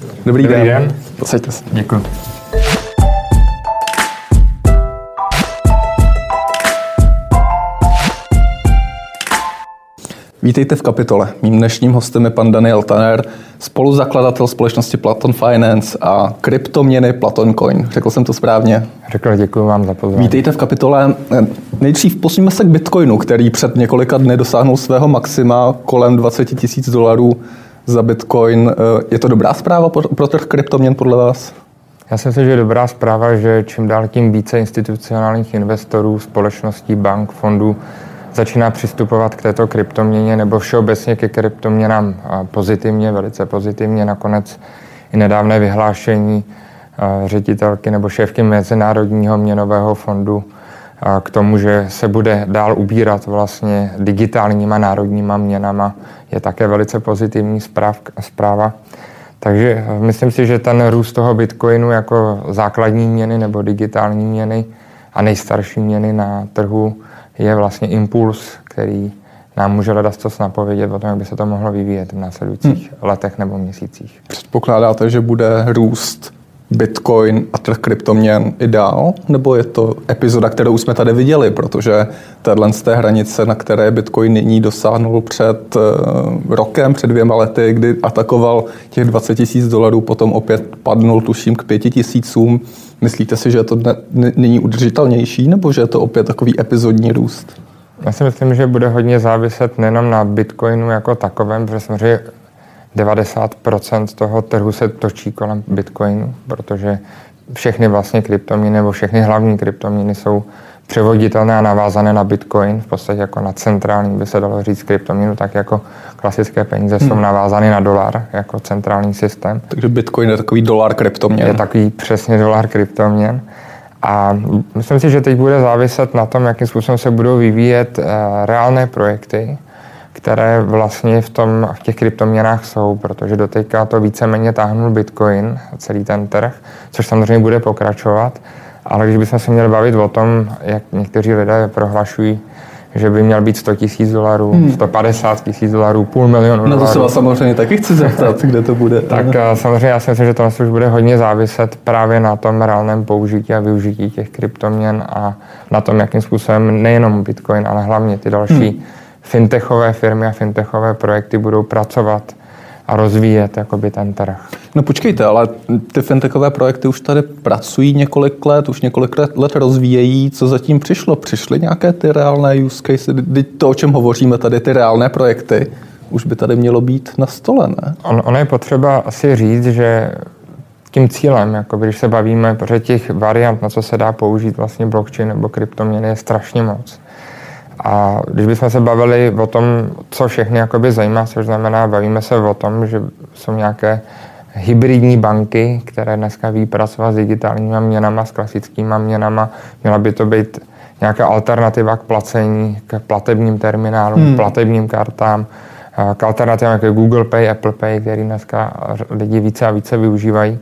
Dobrý, Dobrý den. den. Posaďte se. Děkuji. Vítejte v kapitole. Mým dnešním hostem je pan Daniel Tanner, spoluzakladatel společnosti Platon Finance a kryptoměny Platon Coin. Řekl jsem to správně. Řekl děkuji vám za pozvání. Vítejte v kapitole. Nejdřív posuneme se k Bitcoinu, který před několika dny dosáhnul svého maxima kolem 20 tisíc dolarů za Bitcoin. Je to dobrá zpráva pro trh kryptoměn podle vás? Já si myslím, že je dobrá zpráva, že čím dál tím více institucionálních investorů, společností, bank, fondů začíná přistupovat k této kryptoměně nebo všeobecně ke kryptoměnám pozitivně, velice pozitivně. Nakonec i nedávné vyhlášení ředitelky nebo šéfky Mezinárodního měnového fondu k tomu, že se bude dál ubírat vlastně digitálníma národníma měnama, je také velice pozitivní zpráv, zpráva. Takže myslím si, že ten růst toho bitcoinu jako základní měny nebo digitální měny a nejstarší měny na trhu je vlastně impuls, který nám může hledat co napovědět o tom, jak by se to mohlo vyvíjet v následujících hmm. letech nebo měsících. Předpokládáte, že bude růst Bitcoin a trh kryptoměn i dál? Nebo je to epizoda, kterou jsme tady viděli? Protože tahle z té hranice, na které Bitcoin nyní dosáhnul před rokem, před dvěma lety, kdy atakoval těch 20 tisíc dolarů, potom opět padnul, tuším, k pěti tisícům. Myslíte si, že je to nyní udržitelnější, nebo že je to opět takový epizodní růst? Já si myslím, že bude hodně záviset nejenom na Bitcoinu jako takovém, protože samozřejmě 90% toho trhu se točí kolem Bitcoinu, protože všechny vlastně kryptoměny nebo všechny hlavní kryptoměny jsou převoditelné a navázané na Bitcoin, v podstatě jako na centrální, by se dalo říct, kryptoměnu, tak jako klasické peníze hmm. jsou navázány na dolar jako centrální systém. Takže Bitcoin je takový dolar kryptoměn. Je takový přesně dolar kryptoměn. A myslím si, že teď bude záviset na tom, jakým způsobem se budou vyvíjet uh, reálné projekty, které vlastně v, tom, v těch kryptoměnách jsou, protože doteďka to víceméně táhnul Bitcoin, celý ten trh, což samozřejmě bude pokračovat. Ale když bychom se měli bavit o tom, jak někteří lidé prohlašují, že by měl být 100 tisíc dolarů, hmm. 150 tisíc dolarů, půl milionu no to dolarů. se vás samozřejmě taky chci zeptat, kde to bude. tak samozřejmě já si myslím, že to už bude hodně záviset právě na tom reálném použití a využití těch kryptoměn a na tom, jakým způsobem nejenom Bitcoin, ale hlavně ty další hmm. Fintechové firmy a fintechové projekty budou pracovat a rozvíjet jakoby ten trh. No počkejte, ale ty fintechové projekty už tady pracují několik let, už několik let rozvíjejí. Co zatím přišlo? Přišly nějaké ty reálné use case? To, o čem hovoříme tady, ty reálné projekty, už by tady mělo být na stole, ne? On, ono je potřeba asi říct, že tím cílem, jako když se bavíme, protože těch variant, na co se dá použít vlastně blockchain nebo kryptoměny, je strašně moc. A když bychom se bavili o tom, co všechny jakoby zajímá, což znamená, bavíme se o tom, že jsou nějaké hybridní banky, které dneska ví pracovat s digitálními měnama, s klasickými měnama. Měla by to být nějaká alternativa k placení, k platebním terminálům, hmm. k platebním kartám, k alternativám jako Google Pay, Apple Pay, který dneska lidi více a více využívají.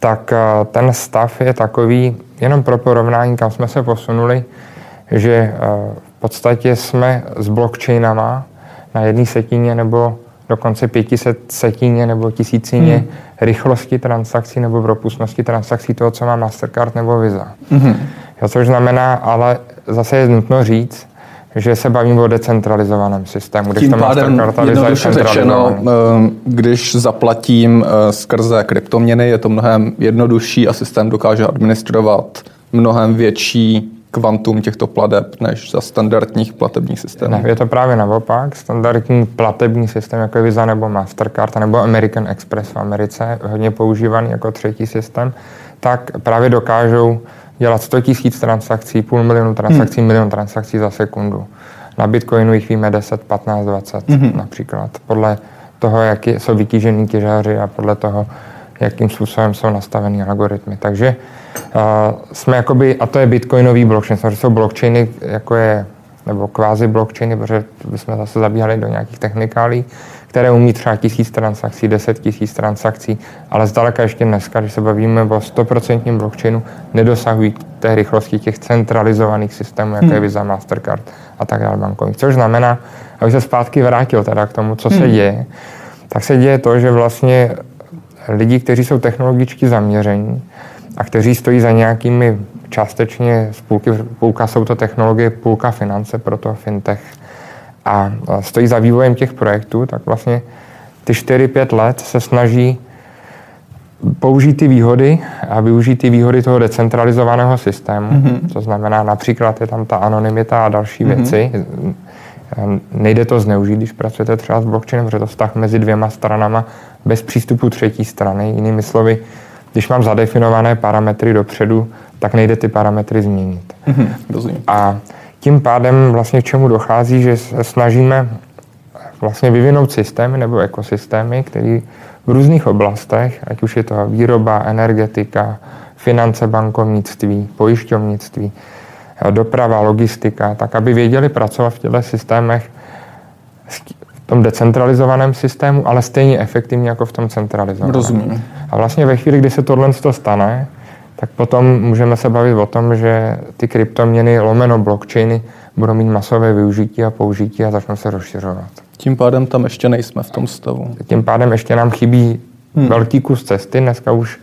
Tak ten stav je takový, jenom pro porovnání, kam jsme se posunuli, že podstatě jsme s blockchainama na jedné setině nebo dokonce 500 setině nebo tisícině hmm. rychlosti transakcí nebo propustnosti transakcí toho, co má Mastercard nebo Visa. Hmm. Jo, což znamená, ale zase je nutno říct, že se bavíme o decentralizovaném systému. Tím pádem jednoduše řečeno, když zaplatím skrze kryptoměny, je to mnohem jednodušší a systém dokáže administrovat mnohem větší kvantum těchto plateb než za standardních platebních systémů. Ne, je to právě naopak. Standardní platební systém, jako je Visa nebo Mastercard, nebo American Express v Americe, hodně používaný jako třetí systém, tak právě dokážou dělat 100 000 transakcí, půl milionu transakcí, hmm. milion transakcí za sekundu. Na Bitcoinu jich víme 10, 15, 20 hmm. například. Podle toho, jak jsou vytížený těžáři a podle toho, jakým způsobem jsou nastaveny algoritmy. Takže uh, jsme jakoby, a to je bitcoinový blockchain, samozřejmě jsou blockchainy, jako je, nebo kvázi blockchainy, protože bychom zase zabíhali do nějakých technikálí, které umí třeba tisíc transakcí, deset tisíc transakcí, ale zdaleka ještě dneska, když se bavíme o 100% blockchainu, nedosahují té rychlosti těch centralizovaných systémů, jako je hmm. Visa, Mastercard a tak dále bankovních. Což znamená, abych se zpátky vrátil teda k tomu, co se hmm. děje, tak se děje to, že vlastně lidi, kteří jsou technologicky zaměření a kteří stojí za nějakými částečně z půlky, půlka jsou to technologie, půlka finance, proto fintech a stojí za vývojem těch projektů, tak vlastně ty 4-5 let se snaží použít ty výhody a využít ty výhody toho decentralizovaného systému. Mm-hmm. To znamená, například je tam ta anonymita a další mm-hmm. věci. Nejde to zneužít, když pracujete třeba s blockchainem, protože to vztah mezi dvěma stranama bez přístupu třetí strany. Jinými slovy, když mám zadefinované parametry dopředu, tak nejde ty parametry změnit. Mm-hmm, a tím pádem vlastně k čemu dochází, že se snažíme vlastně vyvinout systémy nebo ekosystémy, které v různých oblastech, ať už je to výroba, energetika, finance, bankovnictví, pojišťovnictví, doprava, logistika, tak aby věděli pracovat v těchto systémech v tom decentralizovaném systému, ale stejně efektivně jako v tom centralizovaném. Rozumím. A vlastně ve chvíli, kdy se tohle stane, tak potom můžeme se bavit o tom, že ty kryptoměny lomeno blockchainy budou mít masové využití a použití a začnou se rozšiřovat. Tím pádem tam ještě nejsme v tom stavu. Tím pádem ještě nám chybí hmm. velký kus cesty. Dneska už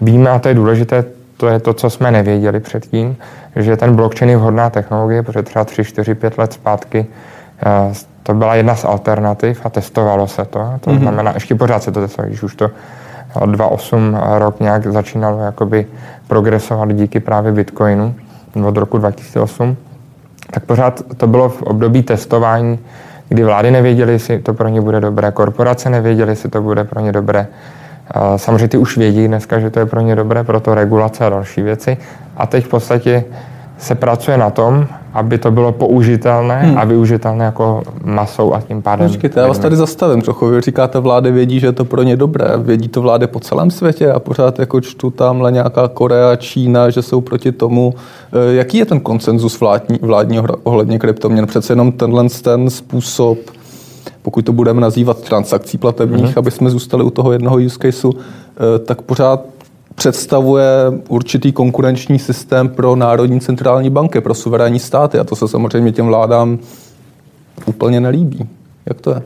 víme, a to je důležité, to je to, co jsme nevěděli předtím, že ten blockchain je vhodná technologie, protože třeba 3, 4, 5 let zpátky eh, to byla jedna z alternativ a testovalo se to. To hmm znamená, ještě pořád se to testuje, když už to 2.8 rok nějak začínalo jakoby progresovat díky právě Bitcoinu od roku 2008, tak pořád to bylo v období testování, kdy vlády nevěděly, jestli to pro ně bude dobré, korporace nevěděly, jestli to bude pro ně dobré. Samozřejmě ty už vědí dneska, že to je pro ně dobré, proto regulace a další věci. A teď v podstatě se pracuje na tom, aby to bylo použitelné hmm. a využitelné jako masou a tím pádem... Počkejte, já vás tady zastavím trochu. Vy říkáte, vlády vědí, že je to pro ně dobré. Vědí to vlády po celém světě a pořád jako čtu tamhle nějaká Korea, Čína, že jsou proti tomu. Eh, jaký je ten konsenzus vládní, vládního ohledně kryptoměn? Přece jenom tenhle ten způsob pokud to budeme nazývat transakcí platebních, mm-hmm. aby jsme zůstali u toho jednoho use caseu, eh, tak pořád představuje určitý konkurenční systém pro národní centrální banky, pro suverénní státy a to se samozřejmě těm vládám úplně nelíbí. Jak to je?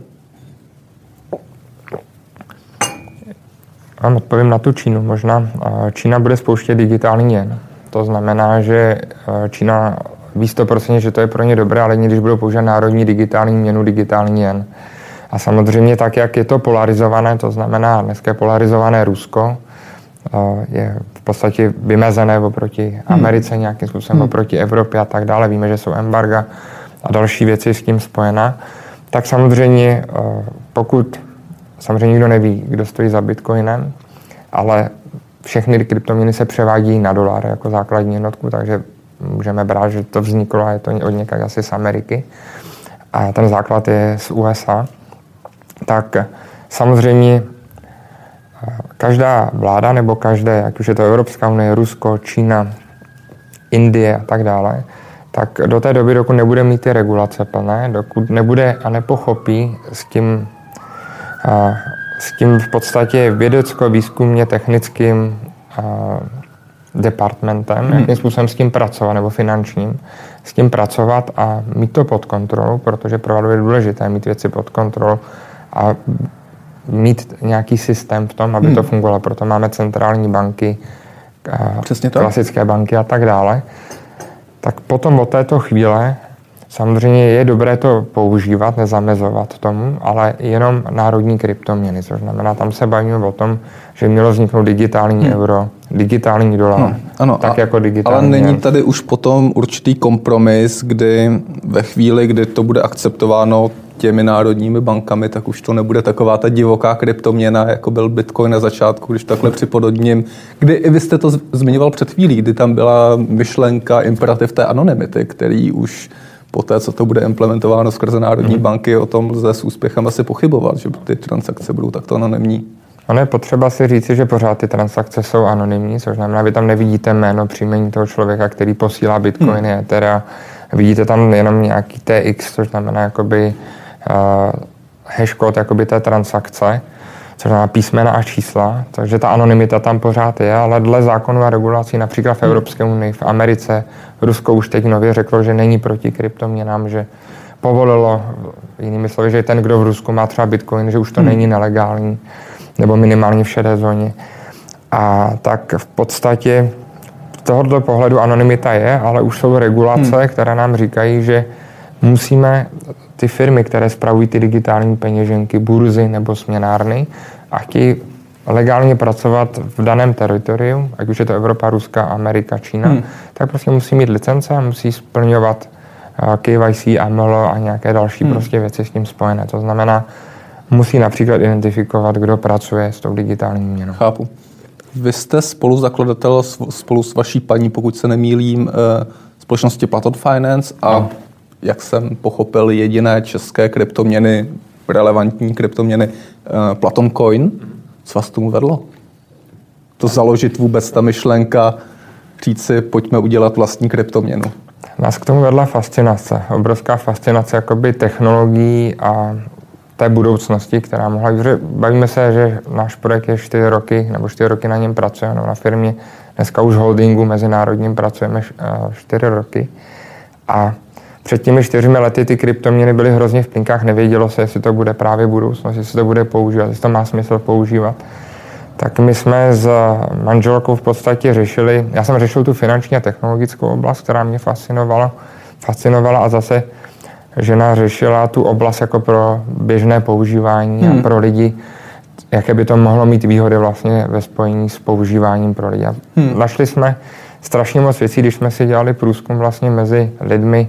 Vám odpovím na tu Čínu. Možná Čína bude spouštět digitální jen. To znamená, že Čína ví 100%, že to je pro ně dobré, ale když budou používat národní digitální měnu, digitální jen. A samozřejmě tak, jak je to polarizované, to znamená dneska je polarizované Rusko, je v podstatě vymezené oproti hmm. Americe nějakým způsobem, hmm. oproti Evropě a tak dále. Víme, že jsou embarga a další věci s tím spojena. Tak samozřejmě, pokud samozřejmě nikdo neví, kdo stojí za Bitcoinem, ale všechny kryptoměny se převádí na dolar jako základní jednotku, takže můžeme brát, že to vzniklo a je to od někak asi z Ameriky. A ten základ je z USA, tak samozřejmě každá vláda nebo každé, ať už je to Evropská unie, Rusko, Čína, Indie a tak dále, tak do té doby, dokud nebude mít ty regulace plné, dokud nebude a nepochopí s tím, s tím v podstatě vědecko-výzkumně technickým departmentem, hmm. jakým způsobem s tím pracovat, nebo finančním, s tím pracovat a mít to pod kontrolou, protože pro je důležité mít věci pod kontrolou a mít nějaký systém v tom, aby hmm. to fungovalo. Proto máme centrální banky, Přesně to. klasické banky a tak dále. Tak potom od této chvíle samozřejmě je dobré to používat, nezamezovat tomu, ale jenom národní kryptoměny, což znamená, tam se bavíme o tom, že mělo vzniknout digitální hmm. euro, digitální dolar, no, ano, tak a, jako digitální. Ale není tady už potom určitý kompromis, kdy ve chvíli, kdy to bude akceptováno těmi národními bankami, tak už to nebude taková ta divoká kryptoměna, jako byl Bitcoin na začátku, když takhle připodobním. Kdy i vy jste to zmiňoval před chvílí, kdy tam byla myšlenka, imperativ té anonymity, který už po té, co to bude implementováno skrze národní hmm. banky, o tom lze s úspěchem asi pochybovat, že ty transakce budou takto anonymní. Ono je potřeba si říci, že pořád ty transakce jsou anonymní, což znamená, vy tam nevidíte jméno, příjmení toho člověka, který posílá bitcoiny, hmm. teda vidíte tam jenom nějaký TX, což znamená jakoby uh, hashcode jakoby té transakce, což znamená písmena a čísla, takže ta anonymita tam pořád je, ale dle zákonu a regulací například v Evropské unii, v Americe, Rusko už teď nově řeklo, že není proti kryptoměnám, že povolilo, jinými slovy, že ten, kdo v Rusku má třeba bitcoin, že už to hmm. není nelegální nebo minimálně v šedé zóně. A tak v podstatě z tohoto pohledu anonymita je, ale už jsou regulace, hmm. které nám říkají, že musíme ty firmy, které spravují ty digitální peněženky, burzy nebo směnárny a chtějí legálně pracovat v daném teritoriu, ať už je to Evropa, Ruska, Amerika, Čína, hmm. tak prostě musí mít licence a musí splňovat eh, KYC, AML a nějaké další hmm. prostě věci s tím spojené. To znamená, musí například identifikovat, kdo pracuje s tou digitální měnou. Chápu. Vy jste spoluzakladatel spolu s vaší paní, pokud se nemýlím, eh, společnosti Platon Finance a no. jak jsem pochopil, jediné české kryptoměny, relevantní kryptoměny eh, Platon Coin. Co vás tomu vedlo? To založit vůbec ta myšlenka, říct si, pojďme udělat vlastní kryptoměnu. Nás k tomu vedla fascinace, obrovská fascinace jakoby technologií a té budoucnosti, která mohla být. Bavíme se, že náš projekt je 4 roky, nebo 4 roky na něm pracujeme, no, na firmě. Dneska už holdingu mezinárodním pracujeme 4 roky. A před těmi čtyřmi lety ty kryptoměny byly hrozně v plinkách, nevědělo se, jestli to bude právě budoucnost, jestli to bude používat, jestli to má smysl používat. Tak my jsme s manželkou v podstatě řešili, já jsem řešil tu finanční a technologickou oblast, která mě fascinovala, fascinovala a zase žena řešila tu oblast jako pro běžné používání hmm. a pro lidi, jaké by to mohlo mít výhody vlastně ve spojení s používáním pro lidi. Hmm. Našli jsme strašně moc věcí, když jsme si dělali průzkum vlastně mezi lidmi,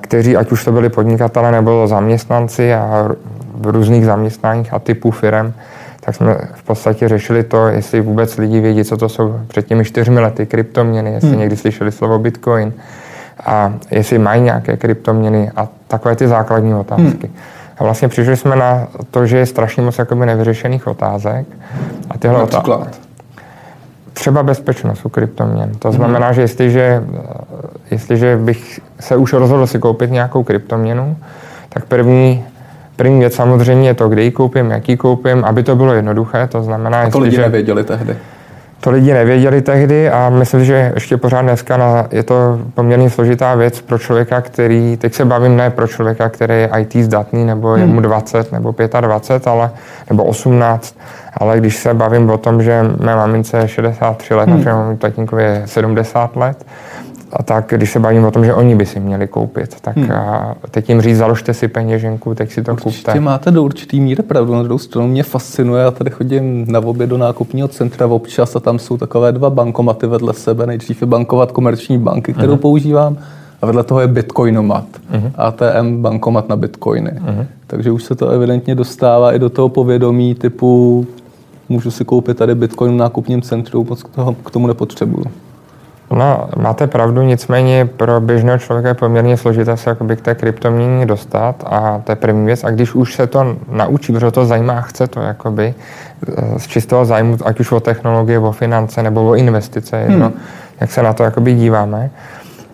kteří, ať už to byli podnikatele nebo zaměstnanci a v různých zaměstnáních a typů firm, tak jsme v podstatě řešili to, jestli vůbec lidi vědí, co to jsou před těmi čtyřmi lety kryptoměny, jestli hmm. někdy slyšeli slovo Bitcoin, a jestli mají nějaké kryptoměny a takové ty základní otázky. Hmm. A vlastně přišli jsme na to, že je strašně moc jakoby nevyřešených otázek. A tyhle Například? Otázky, třeba bezpečnost u kryptoměn. To hmm. znamená, hmm. že jestliže, jestliže bych se už rozhodl si koupit nějakou kryptoměnu, tak první První věc samozřejmě je to, kde ji koupím, jak ji koupím, aby to bylo jednoduché. To znamená, a to lidi nevěděli tehdy. To lidi nevěděli tehdy a myslím, že ještě pořád dneska na, je to poměrně složitá věc pro člověka, který, teď se bavím ne pro člověka, který je IT zdatný, nebo je mu 20, hmm. nebo 25, ale, nebo 18, ale když se bavím o tom, že mé mamince je 63 let, hmm. a tatínkovi je 70 let, a tak, když se bavím o tom, že oni by si měli koupit, tak hmm. a teď jim říct, založte si peněženku, teď si to Určitě kupte. máte do určitý míry pravdu. Na druhou stranu mě fascinuje, já tady chodím na oběd do nákupního centra občas a tam jsou takové dva bankomaty vedle sebe. Nejdřív je bankovat komerční banky, kterou uh-huh. používám, a vedle toho je Bitcoinomat, uh-huh. ATM bankomat na Bitcoiny. Uh-huh. Takže už se to evidentně dostává i do toho povědomí typu můžu si koupit tady Bitcoin v nákupním centru, moc k tomu nepotřebuju. No, máte pravdu, nicméně pro běžného člověka je poměrně složité se jakoby k té kryptoměně dostat a to je první věc. A když už se to naučí, protože to zajímá a chce to jakoby, eh, z čistého zájmu, ať už o technologie, o finance nebo o investice, jedno, hmm. jak se na to jakoby díváme,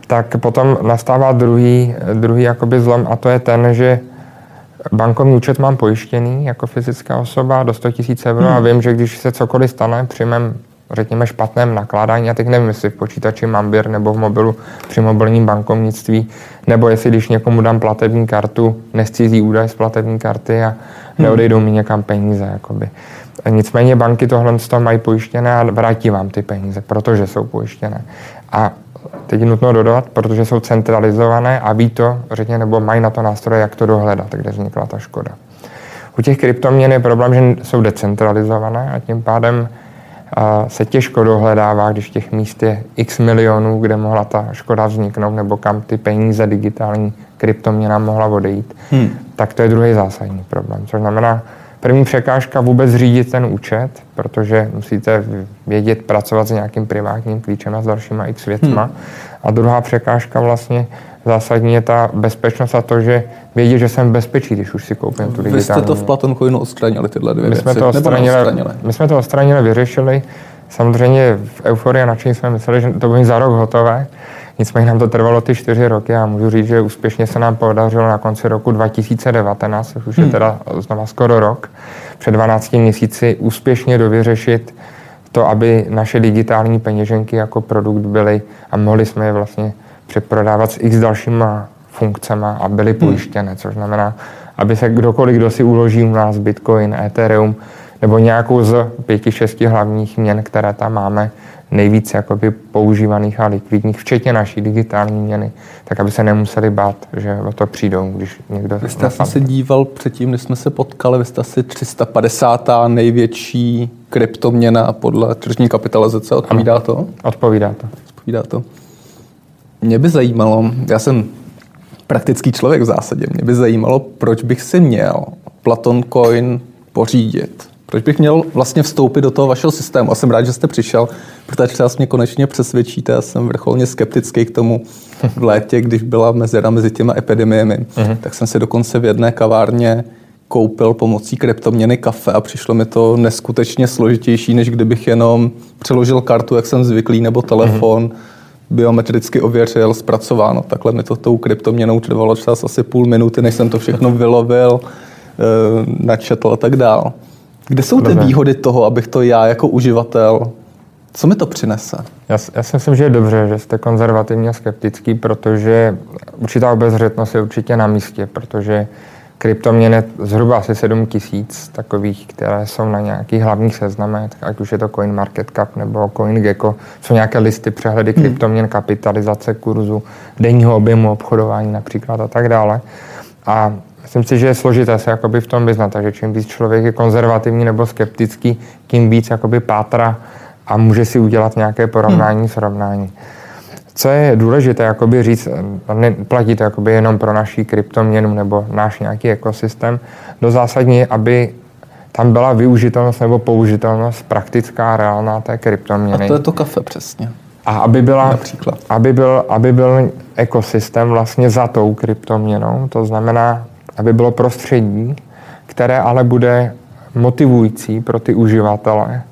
tak potom nastává druhý, druhý jakoby zlom a to je ten, že bankovní účet mám pojištěný jako fyzická osoba do 100 000 euro hmm. a vím, že když se cokoliv stane při mém řekněme, špatném nakládání. Já teď nevím, jestli v počítači mám běr nebo v mobilu při mobilním bankovnictví, nebo jestli když někomu dám platební kartu, nescizí údaj z platební karty a neodejdou mi někam peníze. Jakoby. Nicméně banky tohle z toho mají pojištěné a vrátí vám ty peníze, protože jsou pojištěné. A teď je nutno dodat, protože jsou centralizované a ví to, řekně, nebo mají na to nástroje, jak to dohledat, kde vznikla ta škoda. U těch kryptoměn je problém, že jsou decentralizované a tím pádem se těžko dohledává, když těch míst je x milionů, kde mohla ta škoda vzniknout, nebo kam ty peníze digitální kryptoměna mohla odejít, hmm. tak to je druhý zásadní problém. Což znamená, první překážka vůbec řídit ten účet, protože musíte vědět pracovat s nějakým privátním klíčem a s dalšíma x věcma. Hmm. A druhá překážka vlastně zásadní je ta bezpečnost a to, že vědět, že jsem bezpečí, když už si koupím tu digitální. Vy jste to v Platon Coinu odstranili, tyhle dvě my jsme věci, to odstranili, My jsme to odstranili, vyřešili. Samozřejmě v euforii a nadšení jsme mysleli, že to bude za rok hotové. Nicméně nám to trvalo ty čtyři roky a můžu říct, že úspěšně se nám podařilo na konci roku 2019, což už hmm. je teda znova skoro rok, před 12 měsíci úspěšně dovyřešit to, aby naše digitální peněženky jako produkt byly a mohli jsme je vlastně přeprodávat s x dalšíma funkcemi a byly hmm. pojištěné, což znamená, aby se kdokoliv, kdo si uloží u nás Bitcoin, Ethereum, nebo nějakou z pěti, šesti hlavních měn, které tam máme, nejvíc jakoby používaných a likvidních, včetně naší digitální měny, tak aby se nemuseli bát, že o to přijdou, když někdo... Vy jste se díval předtím, než jsme se potkali, vy jste asi 350. největší kryptoměna podle tržní kapitalizace, odpovídá ano. to? Odpovídá to. Odpovídá to. Mě by zajímalo, já jsem praktický člověk v zásadě, mě by zajímalo, proč bych si měl Platon Coin pořídit. Proč bych měl vlastně vstoupit do toho vašeho systému? A jsem rád, že jste přišel, protože třeba mě konečně přesvědčíte. Já jsem vrcholně skeptický k tomu v létě, když byla mezera mezi těma epidemiemi. Uh-huh. Tak jsem si dokonce v jedné kavárně koupil pomocí kryptoměny kafe a přišlo mi to neskutečně složitější, než kdybych jenom přeložil kartu, jak jsem zvyklý, nebo telefon, uh-huh. Biometricky ověřil, zpracováno. Takhle mi to tou kryptoměnou trvalo čas asi půl minuty, než jsem to všechno vylovil, eh, načetl a tak dál. Kde jsou ty výhody toho, abych to já jako uživatel, co mi to přinese? Já, já si myslím, že je dobře, že jste konzervativně skeptický, protože určitá obezřetnost je určitě na místě, protože kryptoměny zhruba asi 7 tisíc takových, které jsou na nějakých hlavních seznamech, ať už je to CoinMarketCap nebo CoinGecko, jsou nějaké listy, přehledy hmm. kryptoměn, kapitalizace kurzu, denního objemu obchodování například a tak dále. A Myslím si, že je složité se jakoby v tom vyznat, takže čím víc člověk je konzervativní nebo skeptický, tím víc jakoby pátra a může si udělat nějaké porovnání, hmm. srovnání. Co je důležité jakoby říct, neplatí to jakoby jenom pro naší kryptoměnu nebo náš nějaký ekosystém, do zásadní aby tam byla využitelnost nebo použitelnost praktická, reálná té kryptoměny. A to je to kafe přesně. A aby, byla, Například. aby, byl, aby byl ekosystém vlastně za tou kryptoměnou, to znamená aby bylo prostředí, které ale bude motivující pro ty uživatele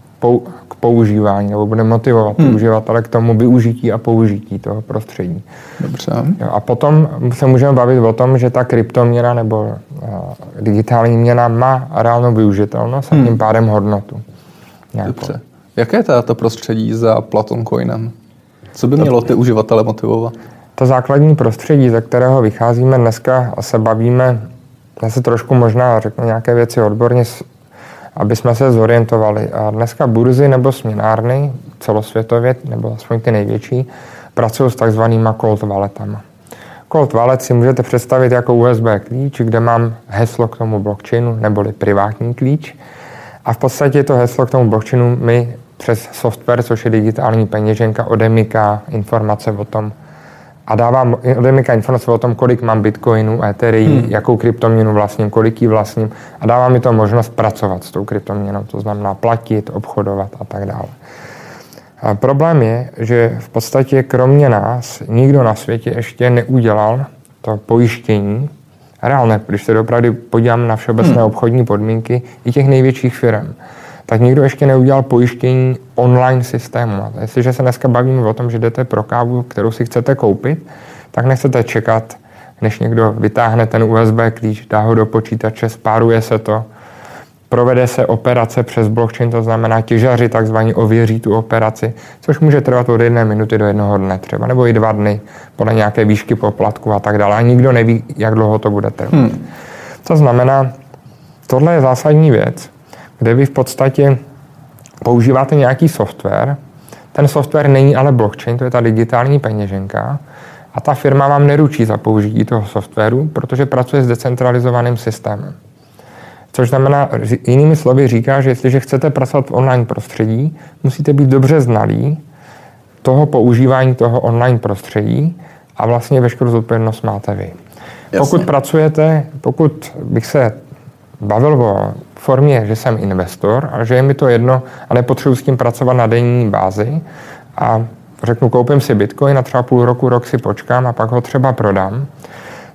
používání, nebo bude motivovat hmm. uživatele k tomu využití a použití toho prostředí. Dobře. Jo, a potom se můžeme bavit o tom, že ta kryptoměna nebo uh, digitální měna má reálnou využitelnost hmm. a tím pádem hodnotu. Nějakou. Dobře. Jaké je teda to prostředí za Platon Coinem? Co by mělo ty uživatele motivovat? To základní prostředí, ze kterého vycházíme dneska a se bavíme zase trošku možná řeknu nějaké věci odborně, aby jsme se zorientovali. A dneska burzy nebo směnárny celosvětově, nebo aspoň ty největší, pracují s takzvanýma cold walletama. Cold wallet si můžete představit jako USB klíč, kde mám heslo k tomu blockchainu, neboli privátní klíč. A v podstatě to heslo k tomu blockchainu mi přes software, což je digitální peněženka, odemyká informace o tom, a dávám odemyka informace o tom, kolik mám bitcoinu, ethereum, hmm. jakou kryptoměnu vlastním, kolik ji vlastním a dává mi to možnost pracovat s tou kryptoměnou, to znamená platit, obchodovat a tak dále. A problém je, že v podstatě kromě nás nikdo na světě ještě neudělal to pojištění, reálné, když se opravdu podívám na všeobecné hmm. obchodní podmínky i těch největších firm, tak nikdo ještě neudělal pojištění online systému. A jestliže se dneska bavíme o tom, že jdete pro kávu, kterou si chcete koupit, tak nechcete čekat, než někdo vytáhne ten USB klíč, dá ho do počítače, spáruje se to, provede se operace přes blockchain, to znamená těžaři takzvaně ověří tu operaci, což může trvat od jedné minuty do jednoho dne třeba, nebo i dva dny, podle nějaké výšky poplatku a tak dále. A nikdo neví, jak dlouho to bude trvat. Hmm. To znamená, tohle je zásadní věc, kde vy v podstatě používáte nějaký software, ten software není ale blockchain, to je ta digitální peněženka, a ta firma vám neručí za použití toho softwaru, protože pracuje s decentralizovaným systémem. Což znamená, jinými slovy říká, že jestliže chcete pracovat v online prostředí, musíte být dobře znalí toho používání toho online prostředí a vlastně veškerou zodpovědnost máte vy. Jasně. Pokud pracujete, pokud bych se bavil o formě, že jsem investor a že je mi to jedno a nepotřebuji s tím pracovat na denní bázi. A řeknu, koupím si bitcoin a třeba půl roku, rok si počkám a pak ho třeba prodám,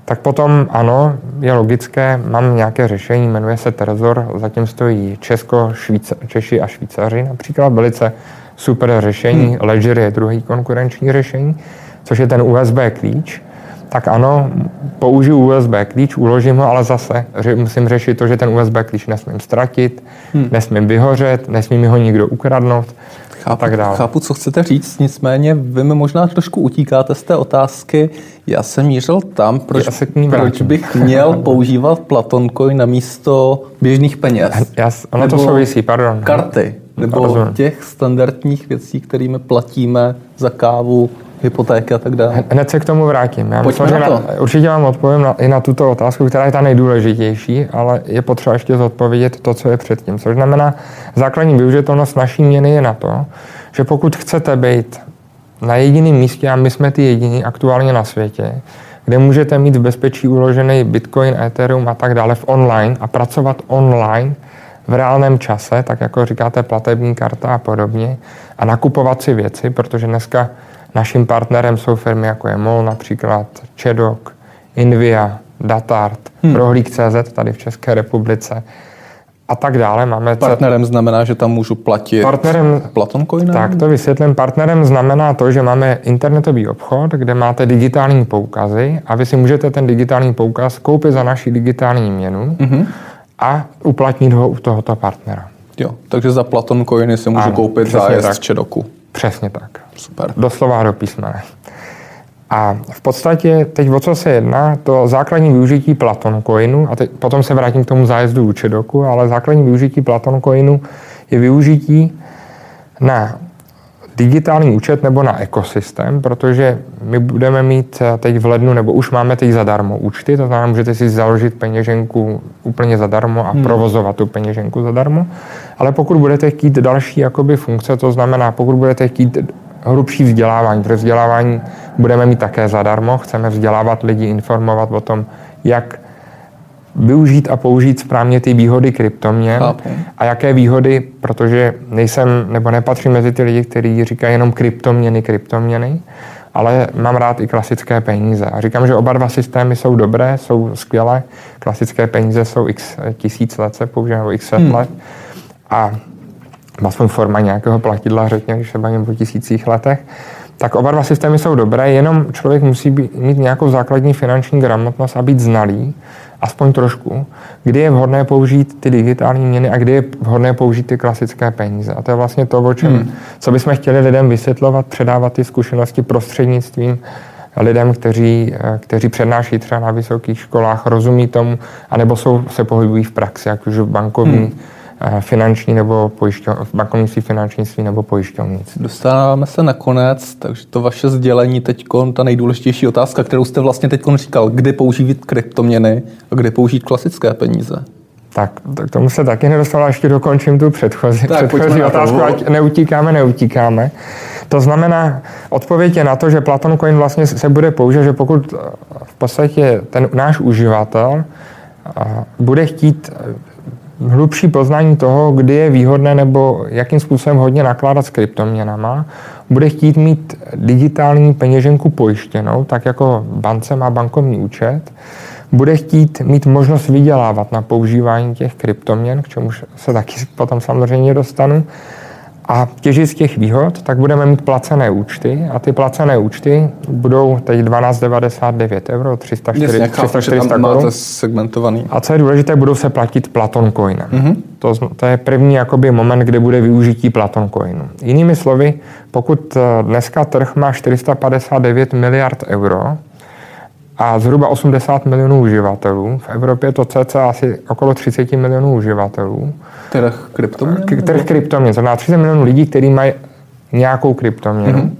tak potom ano, je logické, mám nějaké řešení, jmenuje se Trezor, zatím stojí Česko, Švýca, Češi a Švýcaři například, velice super řešení, hmm. Ledger je druhý konkurenční řešení, což je ten USB klíč, tak ano, použiju USB klíč, uložím ho, ale zase musím řešit to, že ten USB klíč nesmím ztratit, hmm. nesmím vyhořet, nesmí mi ho nikdo ukradnout. chápu, a tak dále. Chápu, co chcete říct, nicméně vy mi možná trošku utíkáte z té otázky. Já jsem mířil tam, proč, proč bych měl používat Platoncoin na místo běžných peněz. Já, ono to souvisí, pardon. Karty, nebo Rozumím. těch standardních věcí, kterými platíme za kávu, hypotéky a tak dále. Hned se k tomu vrátím. Já myslím, že na, určitě vám odpovím na, i na tuto otázku, která je ta nejdůležitější, ale je potřeba ještě zodpovědět to, co je předtím. Což znamená, základní využitelnost naší měny je na to, že pokud chcete být na jediném místě, a my jsme ty jediní aktuálně na světě, kde můžete mít v bezpečí uložený Bitcoin, Ethereum a tak dále v online a pracovat online v reálném čase, tak jako říkáte platební karta a podobně, a nakupovat si věci, protože dneska Naším partnerem jsou firmy jako je MOL, například Čedok, Invia, Datart, hmm. Prohlík.cz tady v České republice a tak dále. Máme partnerem znamená, že tam můžu platit partnerem, Platon Coinem? Tak to vysvětlím. Partnerem znamená to, že máme internetový obchod, kde máte digitální poukazy a vy si můžete ten digitální poukaz koupit za naši digitální měnu mm-hmm. a uplatnit ho u tohoto partnera. Jo, takže za Platon Coiny si můžu ano, koupit zájezd tak. Čedoku. Přesně tak. Super. Doslova do písmene. A v podstatě teď o co se jedná, to základní využití Platon Coinu, a teď, potom se vrátím k tomu zájezdu u Čedoku, ale základní využití Platon Coinu je využití na digitální účet nebo na ekosystém, protože my budeme mít teď v lednu, nebo už máme teď zadarmo účty, to znamená, můžete si založit peněženku úplně zadarmo a hmm. provozovat tu peněženku zadarmo. Ale pokud budete chtít další jakoby funkce, to znamená, pokud budete chtít hrubší vzdělávání, protože vzdělávání budeme mít také zadarmo, chceme vzdělávat lidi, informovat o tom, jak využít a použít správně ty výhody kryptoměn Chápu. a jaké výhody, protože nejsem nebo nepatřím mezi ty lidi, kteří říkají jenom kryptoměny, kryptoměny, ale mám rád i klasické peníze. A říkám, že oba dva systémy jsou dobré, jsou skvělé. Klasické peníze jsou x tisíc let se používají, x set hmm. let. A aspoň forma nějakého platidla, řekněme, když se bavíme o tisících letech, tak oba dva systémy jsou dobré, jenom člověk musí být, mít nějakou základní finanční gramotnost a být znalý, aspoň trošku, kdy je vhodné použít ty digitální měny a kdy je vhodné použít ty klasické peníze. A to je vlastně to, o čem, hmm. co bychom chtěli lidem vysvětlovat, předávat ty zkušenosti prostřednictvím lidem, kteří, kteří přednáší třeba na vysokých školách, rozumí tomu, anebo jsou, se pohybují v praxi, jak už v bankovní hmm finanční nebo pojišťo, v bankovnictví finančnictví nebo pojišťovnictví. Dostáváme se nakonec, takže to vaše sdělení teď, ta nejdůležitější otázka, kterou jste vlastně teď říkal, kdy použít kryptoměny a kdy použít klasické peníze. Tak, tak tomu se taky nedostalo, ještě dokončím tu předchozí, tak, předchozí otázku, ať neutíkáme, neutíkáme. To znamená, odpověď je na to, že Platon Coin vlastně se bude použít, že pokud v podstatě ten náš uživatel bude chtít hlubší poznání toho, kdy je výhodné nebo jakým způsobem hodně nakládat s kryptoměnama, bude chtít mít digitální peněženku pojištěnou, tak jako bance má bankovní účet, bude chtít mít možnost vydělávat na používání těch kryptoměn, k čemu se taky potom samozřejmě dostanu, a těžit z těch výhod, tak budeme mít placené účty a ty placené účty budou teď 12,99 euro, 340, Jasně, 340 korun. segmentovaný. A co je důležité, budou se platit Platon Coinem. Mm-hmm. To, to je první jakoby moment, kde bude využití Platon Coinu. Jinými slovy, pokud eh, dneska trh má 459 miliard euro, a zhruba 80 milionů uživatelů. V Evropě je to cca asi okolo 30 milionů uživatelů. Trh kryptoměn? Trh kryptoměn, znamená 30 milionů lidí, kteří mají nějakou kryptoměnu. Mm-hmm.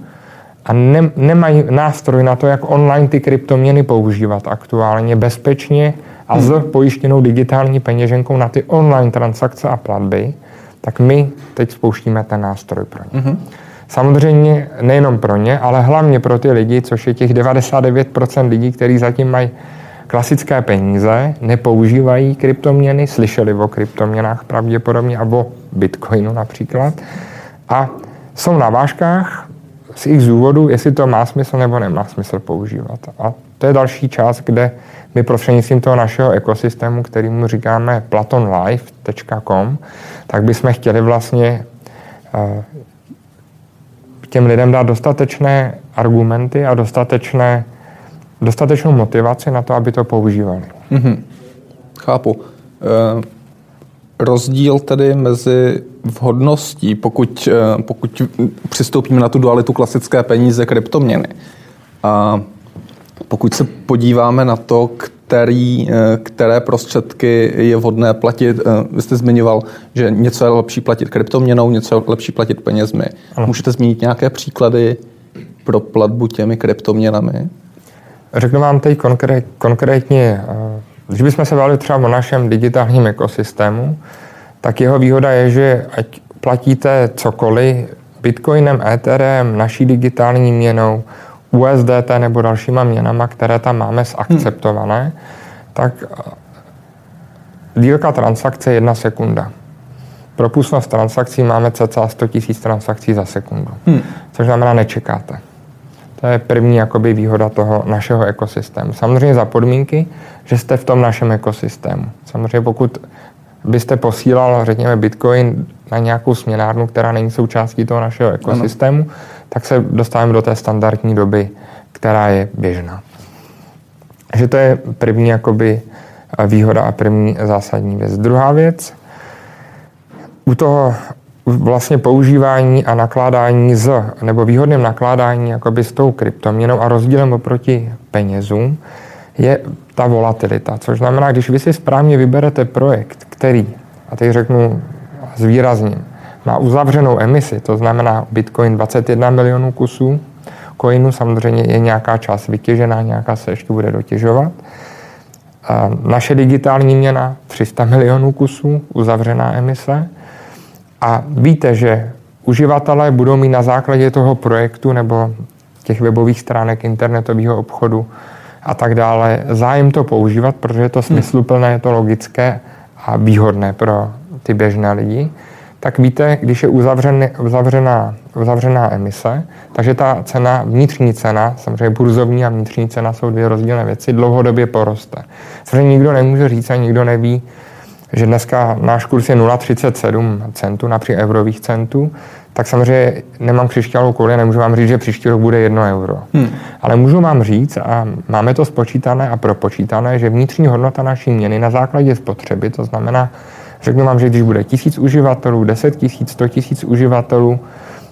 A ne, nemají nástroj na to, jak online ty kryptoměny používat aktuálně bezpečně a mm. s mhm. pojištěnou digitální peněženkou na ty online transakce a platby, tak my teď spouštíme ten nástroj pro ně. Mm-hmm. Samozřejmě nejenom pro ně, ale hlavně pro ty lidi, což je těch 99% lidí, kteří zatím mají klasické peníze, nepoužívají kryptoměny, slyšeli o kryptoměnách pravděpodobně, nebo bitcoinu například, a jsou na vážkách z jejich důvodu, jestli to má smysl nebo nemá smysl používat. A to je další část, kde my prostřednictvím toho našeho ekosystému, kterýmu říkáme platonlife.com, tak bychom chtěli vlastně eh, těm lidem dát dostatečné argumenty a dostatečné, dostatečnou motivaci na to, aby to používali. Mm-hmm. Chápu. E, rozdíl tedy mezi vhodností, pokud, eh, pokud přistoupíme na tu dualitu klasické peníze, kryptoměny. A pokud se podíváme na to, který, eh, které prostředky je vhodné platit, eh, vy jste zmiňoval, že něco je lepší platit kryptoměnou, něco je lepší platit penězmi. Ano. Můžete zmínit nějaké příklady pro platbu těmi kryptoměnami? Řeknu vám teď konkrét, konkrétně, když bychom se bavili třeba o našem digitálním ekosystému, tak jeho výhoda je, že ať platíte cokoliv Bitcoinem, Etherem, naší digitální měnou, USDT nebo dalšíma měnama, které tam máme zakceptované, hmm. tak eh, dílka transakce je jedna sekunda. Propustnost transakcí máme cca 100 000 transakcí za sekundu, hmm. což znamená nečekáte. To je první jakoby, výhoda toho našeho ekosystému. Samozřejmě za podmínky, že jste v tom našem ekosystému. Samozřejmě pokud byste posílal, řekněme, Bitcoin na nějakou směnárnu, která není součástí toho našeho ekosystému, ano. Tak se dostáváme do té standardní doby, která je běžná. Takže to je první jakoby výhoda a první zásadní věc. Druhá věc, u toho vlastně používání a nakládání z, nebo výhodným nakládání jakoby s tou kryptoměnou a rozdílem oproti penězům je ta volatilita. Což znamená, když vy si správně vyberete projekt, který, a teď řeknu zvýrazním, má uzavřenou emisi, to znamená Bitcoin 21 milionů kusů, coinu samozřejmě je nějaká část vytěžená, nějaká se ještě bude dotěžovat. Naše digitální měna 300 milionů kusů, uzavřená emise. A víte, že uživatelé budou mít na základě toho projektu nebo těch webových stránek internetového obchodu a tak dále zájem to používat, protože je to smysluplné, je to logické a výhodné pro ty běžné lidi, tak víte, když je uzavřený, uzavřená, uzavřená emise, takže ta cena, vnitřní cena, samozřejmě burzovní a vnitřní cena jsou dvě rozdílné věci, dlouhodobě poroste. Samozřejmě nikdo nemůže říct a nikdo neví, že dneska náš kurz je 0,37 centů, například eurových centů, tak samozřejmě nemám křišťálovou kouli, nemůžu vám říct, že příští rok bude 1 euro. Hmm. Ale můžu vám říct, a máme to spočítané a propočítané, že vnitřní hodnota naší měny na základě spotřeby, to znamená, řeknu vám, že když bude tisíc uživatelů, 10 tisíc, 100 tisíc uživatelů,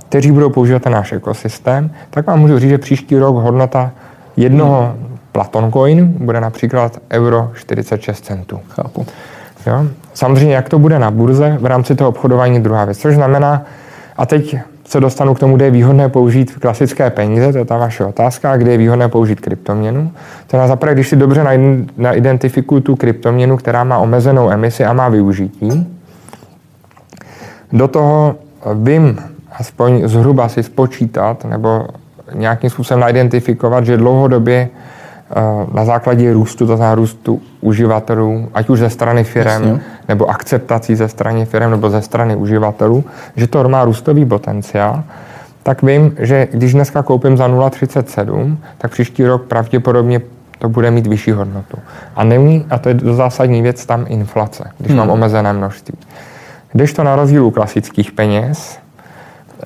kteří budou používat ten náš ekosystém, tak vám můžu říct, že příští rok hodnota jednoho. Platon Coin bude například euro 46 centů. Chápu. Jo? Samozřejmě, jak to bude na burze v rámci toho obchodování druhá věc, což znamená, a teď se dostanu k tomu, kde je výhodné použít klasické peníze, to je ta vaše otázka, kde je výhodné použít kryptoměnu. To je zaprvé, když si dobře naidentifikuju tu kryptoměnu, která má omezenou emisi a má využití, do toho vím aspoň zhruba si spočítat nebo nějakým způsobem naidentifikovat, že dlouhodobě Eh, na základě růstu, to znamená růstu uživatelů, ať už ze strany firm, nebo akceptací ze strany firm, nebo ze strany uživatelů, že to má růstový potenciál, tak vím, že když dneska koupím za 0,37, tak příští rok pravděpodobně to bude mít vyšší hodnotu. A není, a to je zásadní věc, tam inflace, když hmm. mám omezené množství. Když to na rozdíl u klasických peněz,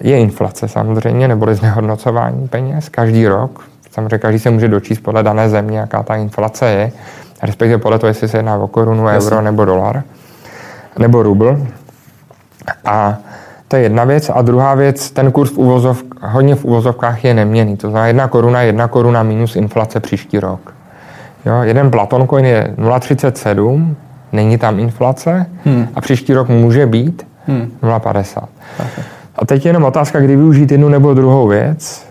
je inflace samozřejmě, neboli znehodnocování peněz každý rok, Samozřejmě každý se může dočíst podle dané země, jaká ta inflace je, respektive podle toho, jestli se jedná o korunu, Jasně. euro nebo dolar, nebo rubl. A to je jedna věc. A druhá věc, ten kurz v uvozov, hodně v uvozovkách je neměný. To znamená jedna koruna, jedna koruna minus inflace příští rok. Jo, jeden Platon coin je 0,37, není tam inflace hmm. a příští rok může být hmm. 0,50. Okay. A teď je jenom otázka, kdy využít jednu nebo druhou věc.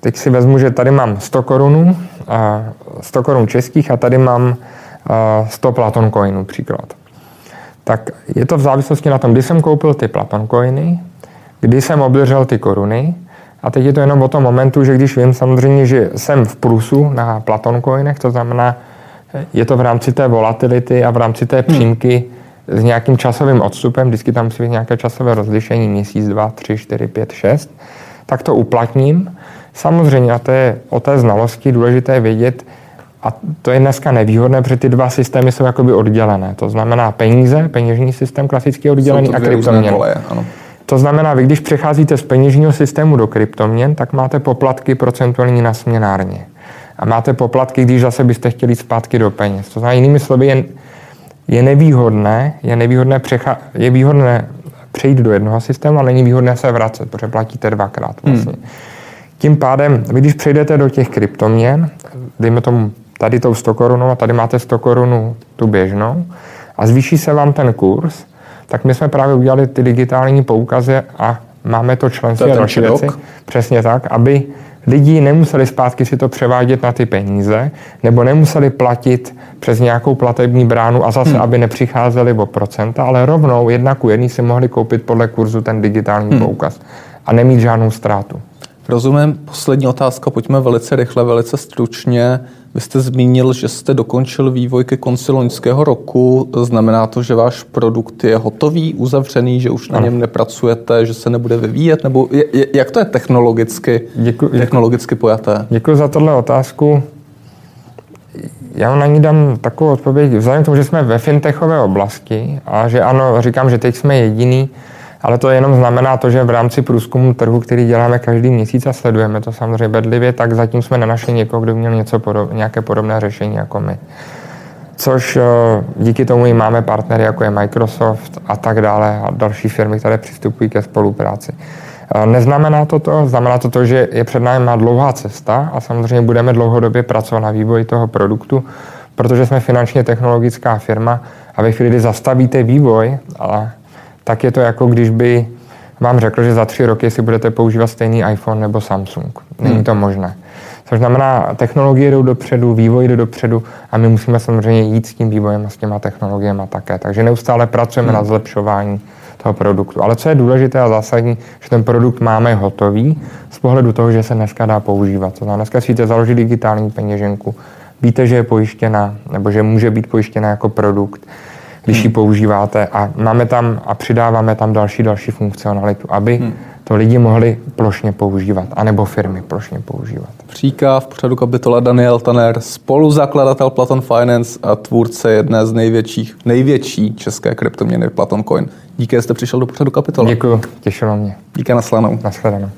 Teď si vezmu, že tady mám 100 korunů, 100 korun českých a tady mám 100 Platon coinů příklad. Tak je to v závislosti na tom, kdy jsem koupil ty Platon coiny, kdy jsem obdržel ty koruny a teď je to jenom o tom momentu, že když vím samozřejmě, že jsem v plusu na Platon coinech, to znamená, je to v rámci té volatility a v rámci té hmm. přímky hmm. s nějakým časovým odstupem, vždycky tam musí být nějaké časové rozlišení, měsíc, dva, tři, čtyři, pět, šest, tak to uplatním Samozřejmě, a to je o té znalosti důležité vědět, a to je dneska nevýhodné, protože ty dva systémy jsou jakoby oddělené. To znamená peníze, peněžní systém klasicky oddělený a kryptoměny. To znamená, vy když přecházíte z peněžního systému do kryptoměn, tak máte poplatky procentuální na směnárně. A máte poplatky, když zase byste chtěli zpátky do peněz. To znamená, jinými slovy, jen je nevýhodné, je nevýhodné, přecha- je výhodné přejít do jednoho systému a není výhodné se vracet, protože platíte dvakrát vlastně. Hmm. Tím pádem, vy když přejdete do těch kryptoměn, dejme tomu tady tou 100 korunou a tady máte 100 korunu tu běžnou a zvýší se vám ten kurz, tak my jsme právě udělali ty digitální poukazy a máme to členství to a další věci. Přesně tak, aby lidi nemuseli zpátky si to převádět na ty peníze, nebo nemuseli platit přes nějakou platební bránu a zase, hmm. aby nepřicházeli o procenta, ale rovnou jedna ku jedný si mohli koupit podle kurzu ten digitální hmm. poukaz a nemít žádnou ztrátu. Rozumím. Poslední otázka, pojďme velice rychle, velice stručně. Vy jste zmínil, že jste dokončil vývoj ke konci loňského roku. Znamená to, že váš produkt je hotový, uzavřený, že už na něm nepracujete, že se nebude vyvíjet? Nebo je, jak to je technologicky, děkuji, technologicky pojaté? Děkuji za tohle otázku. Já na ní dám takovou odpověď. Vzhledem k tomu, že jsme ve fintechové oblasti a že ano, říkám, že teď jsme jediný, ale to jenom znamená to, že v rámci průzkumu trhu, který děláme každý měsíc a sledujeme to samozřejmě bedlivě, tak zatím jsme nenašli někoho, kdo měl něco podob, nějaké podobné řešení jako my. Což eh, díky tomu i máme partnery, jako je Microsoft a tak dále a další firmy, které přistupují ke spolupráci. Eh, neznamená to to, znamená to to, že je před námi dlouhá cesta a samozřejmě budeme dlouhodobě pracovat na vývoji toho produktu, protože jsme finančně technologická firma a ve chvíli, kdy zastavíte vývoj, tak je to jako když by vám řekl, že za tři roky si budete používat stejný iPhone nebo Samsung. Není hmm. to možné. Což znamená, technologie jdou dopředu, vývoj jde dopředu a my musíme samozřejmě jít s tím vývojem a s těma technologiemi také. Takže neustále pracujeme hmm. na zlepšování toho produktu. Ale co je důležité a zásadní, že ten produkt máme hotový z pohledu toho, že se dneska dá používat. To znamená, dneska si založit digitální peněženku, víte, že je pojištěna, nebo že může být pojištěna jako produkt když hmm. ji používáte a máme tam a přidáváme tam další další funkcionalitu, aby hmm. to lidi mohli plošně používat, anebo firmy plošně používat. Říká v pořadu kapitola Daniel Tanner, spoluzakladatel Platon Finance a tvůrce jedné z největších, největší české kryptoměny Platon Coin. Díky, že jste přišel do pořadu kapitola. Děkuji, těšilo mě. Díky, naslanou. Naschledanou.